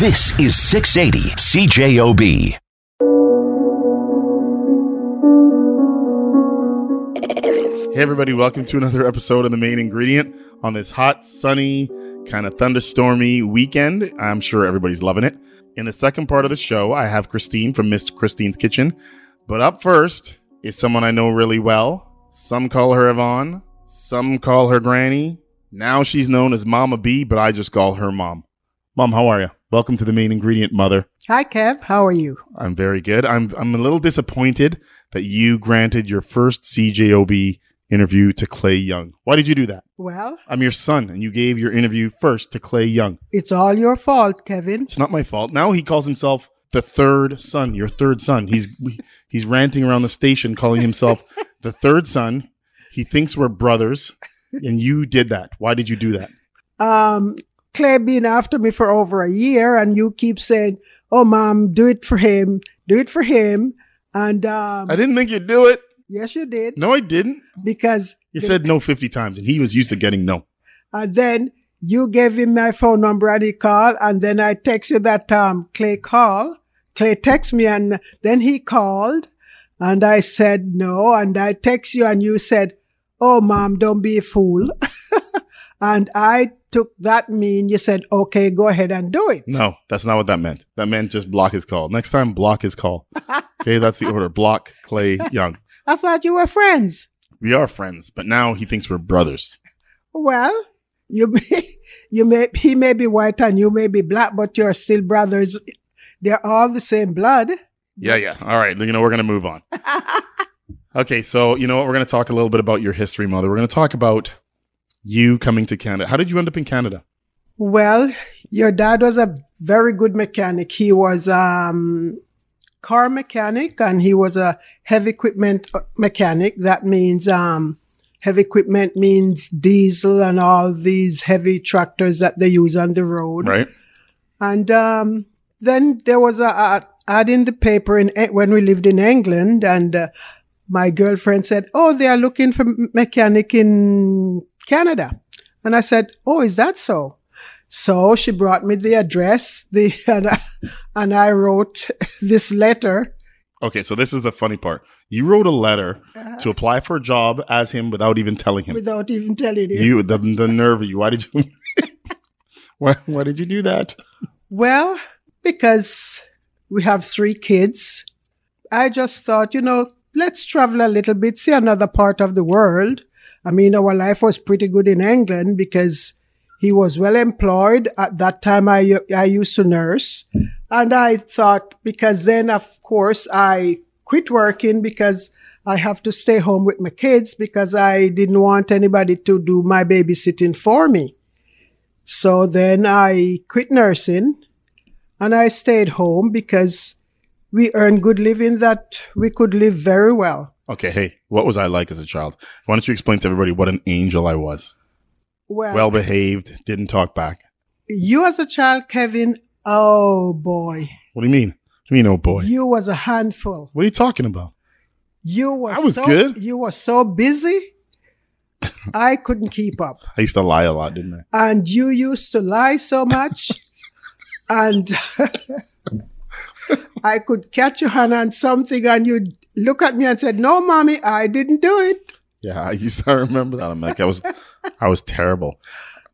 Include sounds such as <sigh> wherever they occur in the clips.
This is 680 CJOB. Hey, everybody, welcome to another episode of The Main Ingredient on this hot, sunny, kind of thunderstormy weekend. I'm sure everybody's loving it. In the second part of the show, I have Christine from Miss Christine's Kitchen. But up first is someone I know really well. Some call her Yvonne, some call her Granny. Now she's known as Mama B, but I just call her Mom. Mom, how are you? Welcome to The Main Ingredient, Mother. Hi, Kev. How are you? I'm very good. I'm I'm a little disappointed that you granted your first CJOB interview to Clay Young. Why did you do that? Well, I'm your son, and you gave your interview first to Clay Young. it's all your fault, Kevin. It's not my fault. Now he calls himself the third son, your third son. He's he's ranting around the station calling himself <laughs> the third son. He thinks we're brothers, and you did that. Why did you do that? Um, Clay been after me for over a year, and you keep saying, "Oh, mom, do it for him, do it for him," and um, I didn't think you'd do it. yes, you did No, I didn't. because You said no 50 times, and he was used to getting no. and then you gave him my phone number and he called, and then I texted that um Clay call. Clay text me, and then he called, and I said no, and I text you, and you said, "Oh, mom, don't be a fool." <laughs> and I took that mean you said, "Okay, go ahead and do it." No, that's not what that meant. That meant just block his call. Next time, block his call. <laughs> Okay, that's the order. Block Clay Young. I thought you were friends. We are friends, but now he thinks we're brothers. Well, you may, <laughs> you may, he may be white and you may be black, but you're still brothers. They're all the same blood. Yeah, yeah. All right, you know, we're going to move on. <laughs> Okay, so you know what? We're going to talk a little bit about your history, mother. We're going to talk about you coming to Canada. How did you end up in Canada? Well, your dad was a very good mechanic. He was um car mechanic and he was a heavy equipment uh, mechanic. That means um heavy equipment means diesel and all these heavy tractors that they use on the road. Right? And um, then there was a, a ad in the paper in E- when we lived in England, and uh, my girlfriend said, "Oh, they are looking for mechanic in Canada," and I said, "Oh, is that so?" So she brought me the address, the <laughs> and I, and I wrote this letter. Okay, so this is the funny part. You wrote a letter uh-huh. to apply for a job as him without even telling him. Without even telling him. You, the, the nerve of you. Why did you? <laughs> why, why did you do that? Well, because we have three kids, I just thought, you know, let's travel a little bit, see another part of the world. I mean, our life was pretty good in England because he was well employed. At that time, I, I used to nurse. And I thought, because then, of course, I quit working because I have to stay home with my kids because I didn't want anybody to do my babysitting for me. So then I quit nursing and I stayed home because we earned good living that we could live very well. Okay, hey, what was I like as a child? Why don't you explain to everybody what an angel I was? Well, Well behaved, didn't talk back. you as a child, Kevin, oh boy, What do you mean? What do you mean, oh boy? you was a handful. What are you talking about? You were I was so, good. You were so busy, <laughs> I couldn't keep up. I used to lie a lot, didn't I? And you used to lie so much, <laughs> and <laughs> I could catch your hand on something, and you'd look at me and said, "No, mommy, I didn't do it." Yeah, I used to I remember that. I'm like, I was, I was terrible.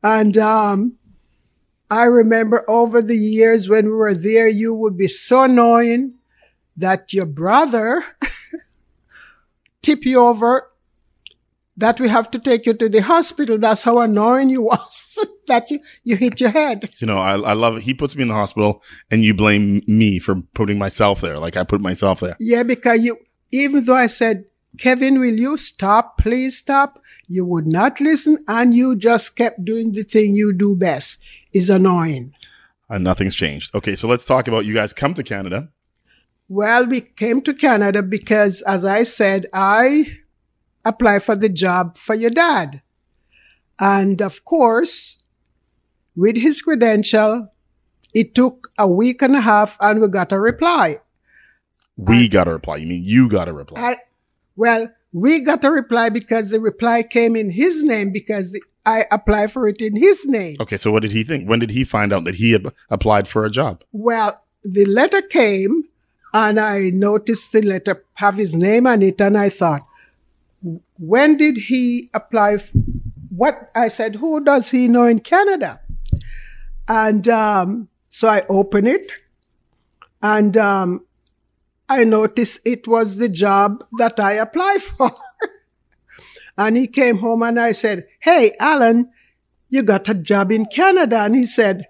And um, I remember over the years when we were there, you would be so annoying that your brother <laughs> tip you over that we have to take you to the hospital. That's how annoying you was <laughs> that you, you hit your head. You know, I, I love it. He puts me in the hospital, and you blame me for putting myself there. Like I put myself there. Yeah, because you, even though I said, Kevin, will you stop? Please stop. You would not listen and you just kept doing the thing you do best. Is annoying. And nothing's changed. Okay, so let's talk about you guys come to Canada. Well, we came to Canada because, as I said, I applied for the job for your dad. And of course, with his credential, it took a week and a half and we got a reply. We got a reply. You mean you got a reply? I, well, we got a reply because the reply came in his name because the, I applied for it in his name. Okay, so what did he think? When did he find out that he had applied for a job? Well, the letter came and I noticed the letter have his name on it and I thought, when did he apply? f- What I said, who does he know in Canada? And um, so I open it and um, I noticed it was the job that I applied <laughs> for. and he came home and I said, Hey, Alan, you got a job in Canada. And he said,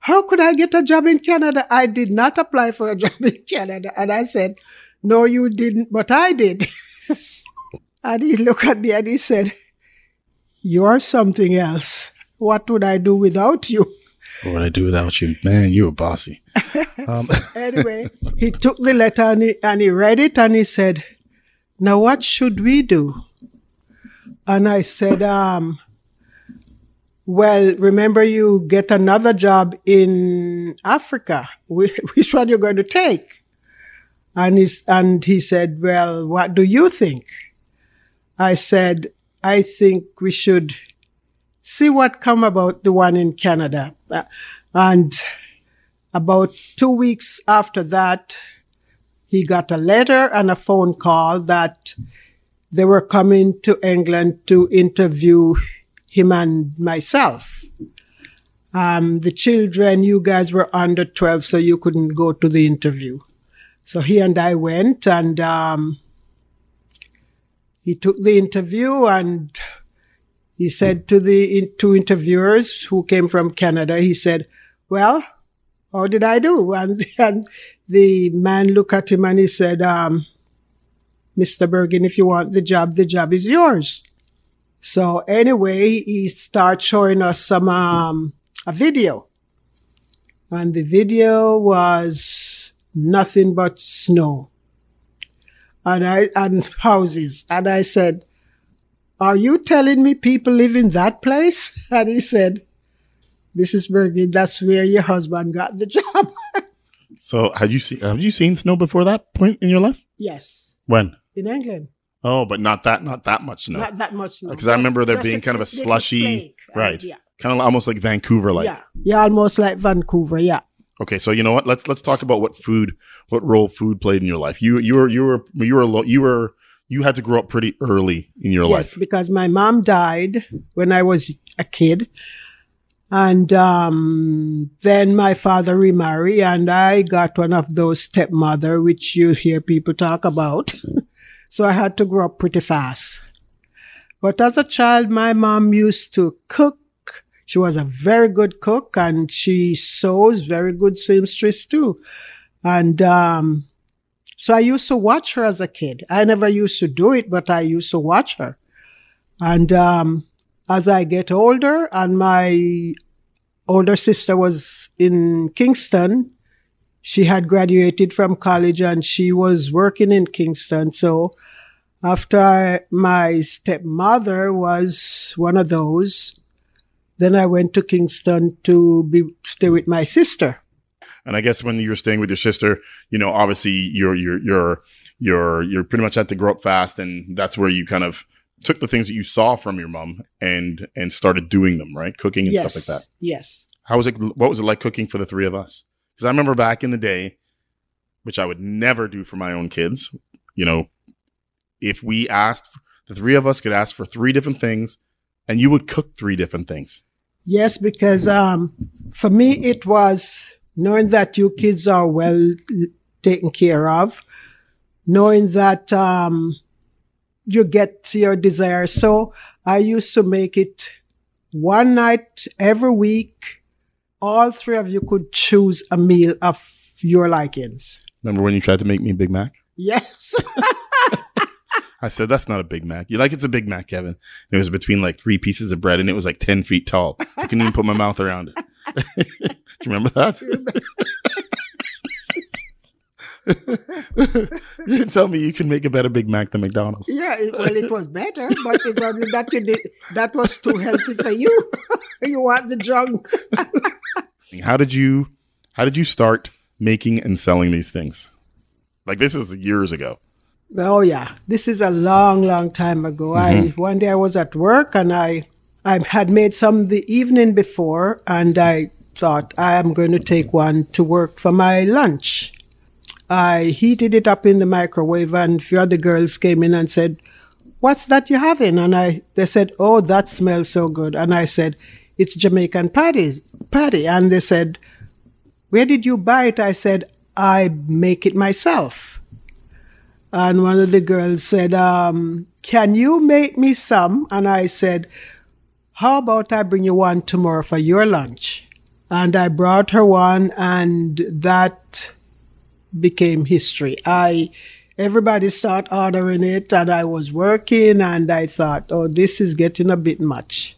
How could I get a job in Canada? I did not apply for a <laughs> job in Canada. And I said, No, you didn't, but I did. <laughs> and he looked at me and he said, You're something else. What would I do without you? What would I do without you? Man, you were bossy. <laughs> Um, <laughs> anyway, he took the letter and he, and he read it and he said, Now what should we do? And I said, um, Well, remember you get another job in Africa. <laughs> Which one you're going to take? And, he's, and he said, Well, what do you think? I said, I think we should see what come about the one in Canada. Uh, And about two weeks after that, he got a letter and a phone call that they were coming to England to interview him and myself. Um, the children, you guys were under 12, so you couldn't go to the interview. So he and I went and um, he took the interview and he said to the in, two interviewers who came from Canada, he said, well, how did I do? <laughs> And, and the man looked at him and he said, um, Mr. Burgin, if you want the job, the job is yours. So anyway, he started showing us some, um, a video. And the video was nothing but snow and I, and houses. And I said, are you telling me people live in that place? <laughs> And he said, Mrs. Burgin, that's where your husband got the <laughs> job. so had you seen have you seen snow before that point in your life? yes, When? in England. Oh, but not that not that much snow. Not that much. no. Because I remember there being kind of a slushy, flake, right? Yeah. Kind of almost like Vancouver, like. yeah. Yeah, almost like Vancouver. Yeah. Okay, so you know what? Let's let's talk about what food, what role food played in your life. You you were you were you were you were you had to grow up pretty early in your Yes, life. Yes, because my mom died when I was a kid. And um, then my father remarried, and I got one of those stepmother, which you hear people talk about. <laughs> so I had to grow up pretty fast. But as a child, my mom used to cook. She was a very good cook, and she sews, very good seamstress too. And um, so I used to watch her as a kid. I never used to do it, but I used to watch her. And um, as I get older, and my older sister was in Kingston, she had graduated from college and she was working in Kingston. So after my stepmother was one of those, then I went to Kingston to be stay with my sister. And I guess when you were staying with your sister, you know, obviously you're you're you're you're you're pretty much had to grow up fast, and that's where you kind of took the things that you saw from your mom and and started doing them, right? Cooking and yes, stuff like that. yes. How was it? What was it like cooking for the three of us? Because I remember back in the day, which I would never do for my own kids. You know, if we asked, the three of us could ask for three different things, and you would cook three different things. Yes, because um, for me it was knowing that your kids are well taken care of, knowing that um, you get your desire. So I used to make it one night every week. All three of you could choose a meal of your likings. Remember when you tried to make me a Big Mac? Yes. <laughs> I said, that's not a Big Mac. You like it's a Big Mac, Kevin. It was between like three pieces of bread and it was like 10 feet tall. I couldn't even put my mouth around it. <laughs> Do you remember that? <laughs> <laughs> you tell me you can make a better Big Mac than McDonald's. yeah, it, well, it was better, but it that, you did, that was too healthy for you. <laughs> you want the junk. How did you how did you start making and selling these things? Like this is years ago. Oh yeah, this is a long, long time ago. I mm-hmm. one day I was at work and I I had made some the evening before, and I thought I am going to take one to work for my lunch. I heated it up in the microwave, and a few other girls came in and said, "What's that you're having?" And I they said, "Oh, that smells so good." And I said, "It's Jamaican patties, patty." And they said, "Where did you buy it?" I said, "I make it myself." And one of the girls said, um, "Can you make me some?" And I said, "How about I bring you one tomorrow for your lunch?" And I brought her one, and that became history. I everybody started ordering it, and I was working, and I thought, "Oh, this is getting a bit much."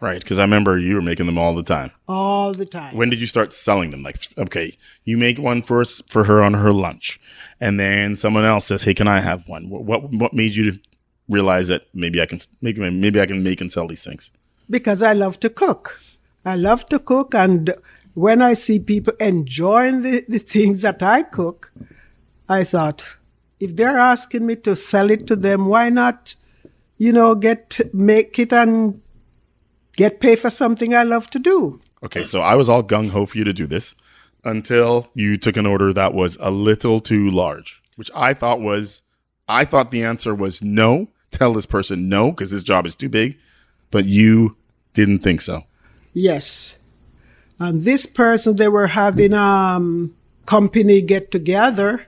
Right, because I remember you were making them all the time. All the time. When did you start selling them? Like, okay, you make one for us, for her on her lunch, and then someone else says, "Hey, can I have one?" What what made you realize that maybe I can make maybe I can make and sell these things? Because I love to cook. I love to cook, and when I see people enjoying the, the things that I cook, I thought, if they're asking me to sell it to them, why not, you know, get make it and get paid for something I love to do? Okay, so I was all gung ho for you to do this until you took an order that was a little too large, which I thought was, I thought the answer was no. Tell this person no because this job is too big, but you didn't think so. Yes. And this person, they were having a um, company get together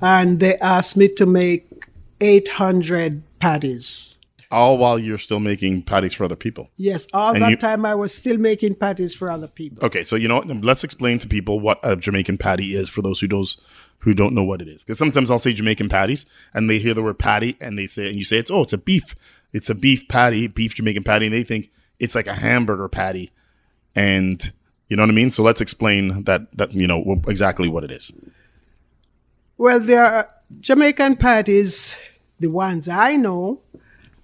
and they asked me to make 800 patties. All while you're still making patties for other people. Yes, all And that you- time I was still making patties for other people. Okay, so you know what? Let's explain to people what a Jamaican patty is for those who knows who don't know what it is. Because sometimes I'll say Jamaican patties, and they hear the word patty, and they say, and you say it's oh, it's a beef, it's a beef patty, beef Jamaican patty, and they think it's like a hamburger patty, and you know what I mean. So let's explain that that you know exactly what it is. Well, there are Jamaican patties, the ones I know,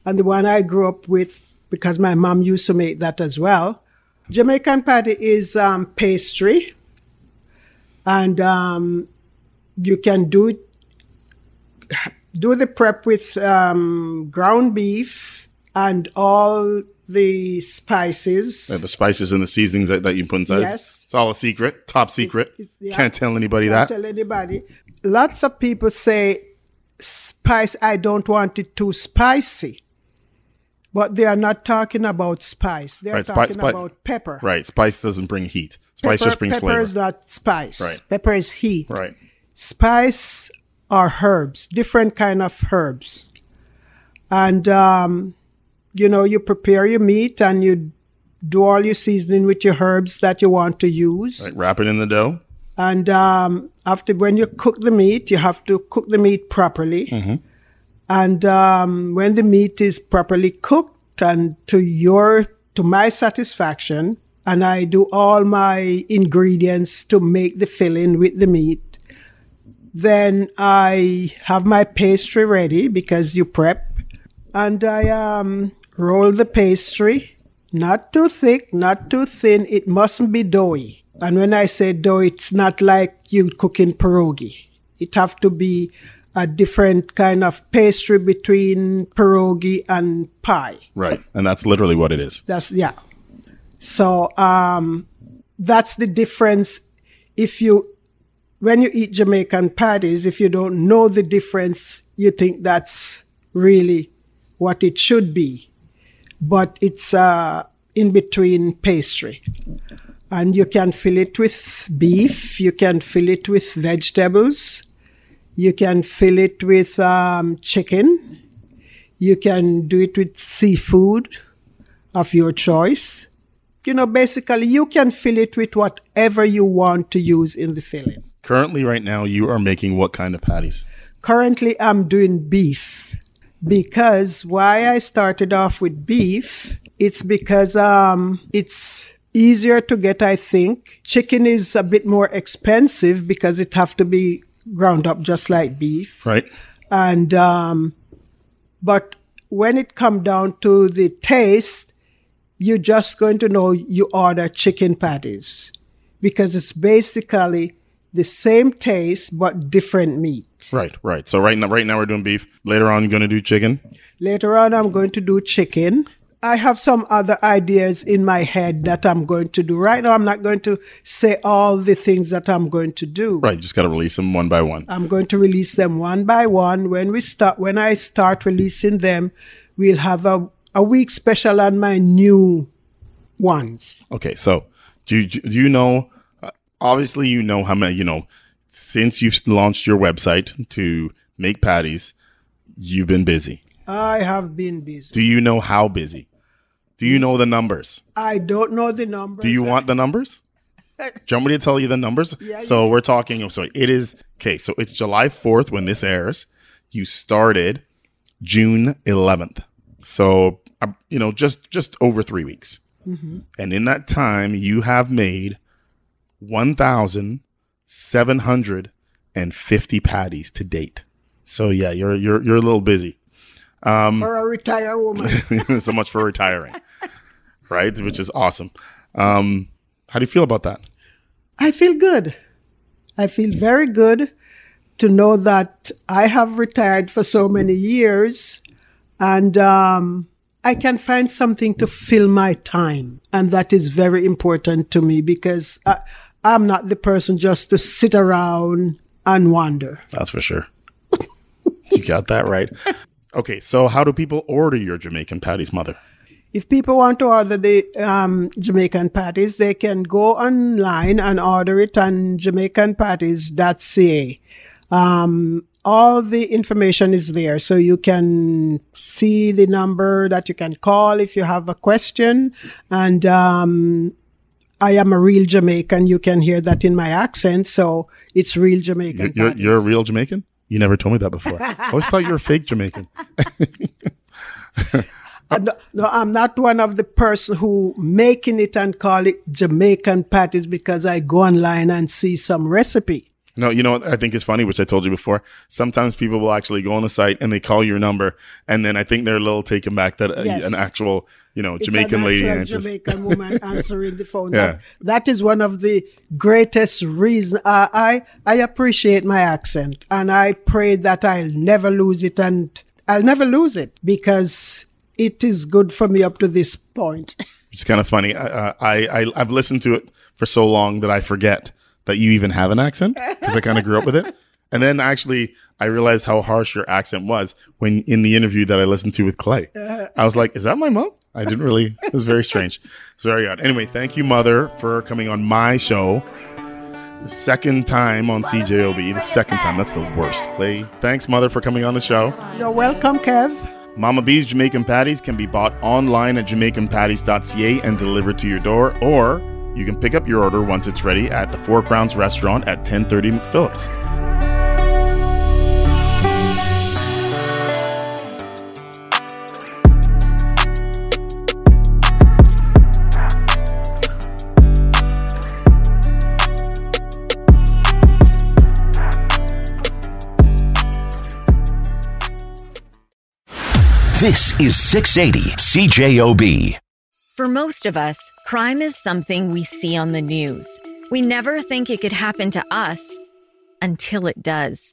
and the one I grew up with because my mom used to make that as well. Jamaican patty is um, pastry, and um, you can do it, do the prep with um, ground beef and all the spices. Uh, The spices and the seasonings that, that you put inside. Yes. it's all a secret, top secret. It's- yeah. Can't tell anybody Don't that. tell anybody. Lots of people say spice. I don't want it too spicy, but they are not talking about spice. They are Right, talking spi- about pepper. Right, spice doesn't bring heat. Spice Pepper, just brings pepper flavor. Pepper is not spice. Right. Pepper is heat. right. Spice are herbs, different kind of herbs, and um, you know you prepare your meat and you do all your seasoning with your herbs that you want to use. Right. Wrap it in the dough. And um, after when you cook the meat, you have to cook the meat properly. And um, when the meat is properly cooked and to your to my satisfaction, and I do all my ingredients to make the filling with the meat, then I have my pastry ready because you prep, and I um, roll the pastry. Not too thick, not too thin. It mustn't be doughy. And when I say dough, it's not like you cooking pierogi. It have to be a different kind of pastry between pierogi and pie. Right, and that's literally what it is. That's yeah. So um, that's the difference. If you when you eat Jamaican patties, if you don't know the difference, you think that's really what it should be. But it's uh, in between pastry. And you can fill it with beef, you can fill it with vegetables, you can fill it with um, chicken, you can do it with seafood of your choice. You know, basically, you can fill it with whatever you want to use in the filling. Currently, right now, you are making what kind of patties? Currently, I'm doing beef because why I started off with beef, it's because um, it's easier to get, I think. Chicken is a bit more expensive because it have to be ground up just like beef. Right. and um, but when it come down to the taste you're just going to know you order chicken patties because it's basically the same taste but different meat Right. Right. So right now, right now we're doing beef. Later on, going to do chicken. later on i'm going to do chicken I have some other ideas in my head that I'm going to do. Right now, I'm not going to say all the things that I'm going to do. Right, just got to release them one by one. I'm going to release them one by one. When we start, when I start releasing them, we'll have a, a week special on my new ones. Okay, so do you, do you know? Obviously, you know how many. You know, since you've launched your website to make patties, you've been busy. I have been busy. Do you know how busy? Do you know the numbers? I don't know the numbers. Do you want the numbers? <laughs> Do you want me to tell you the numbers? Yeah, so we're talking. So it is okay. So it's July fourth when this airs. You started June eleventh. So uh, you know, just just over three weeks. And in that time, you have made one thousand seven hundred and fifty patties to date. So yeah, you're you're you're a little busy. Um, for a retired woman? <laughs> so much for retiring, right? Which is awesome. Um, how do you feel about that? I feel good. I feel very good to know that I have retired for so many years and um, I can find something to fill my time. And that is very important to me because I, I'm not the person just to sit around and wander. That's for sure. <laughs> you got that right. Okay, so how do people order your Jamaican patties, mother? If people want to order the um, Jamaican patties, they can go online and order it on jamaicanpatties.ca. Um, all the information is there, so you can see the number that you can call if you have a question. And um, I am a real Jamaican. You can hear that in my accent, so it's real Jamaican. You're, you're, you're a real Jamaican? You never told me that before. <laughs> I always thought you were a fake Jamaican. <laughs> No, no, I'm not one of the person who making it and call it Jamaican patties because I go online and see some recipe. No, you know what I think is funny, which I told you before. Sometimes people will actually go on the site and they call your number, and then I think they're a little taken back that uh, Yes. an actual, you know, It's Jamaican lady answers. Jamaican woman <laughs> answering the phone. Yeah. That, that is one of the greatest reasons. Uh, I I appreciate my accent, and I pray that I'll never lose it, and I'll never lose it because it is good for me up to this point. <laughs> It's kind of funny. I, I, I I've listened to it for so long that I forget that you even have an accent because I kind of grew up with it. And then actually, I realized how harsh your accent was when in the interview that I listened to with Clay. I was like, "Is that my mom?" I didn't really. It was very strange. It's very odd. Anyway, thank you, mother, for coming on my show. The second time on CJOB. The second time. That's the worst. Clay, thanks, mother, for coming on the show. You're welcome, Kev. Mama B's Jamaican Patties can be bought online at jamaicanpatties.ca and delivered to your door, or you can pick up your order once it's ready at the Four Crowns restaurant at 1030 McPhillips. This is 680 CJOB. For most of us, crime is something we see on the news. We never think it could happen to us until it does.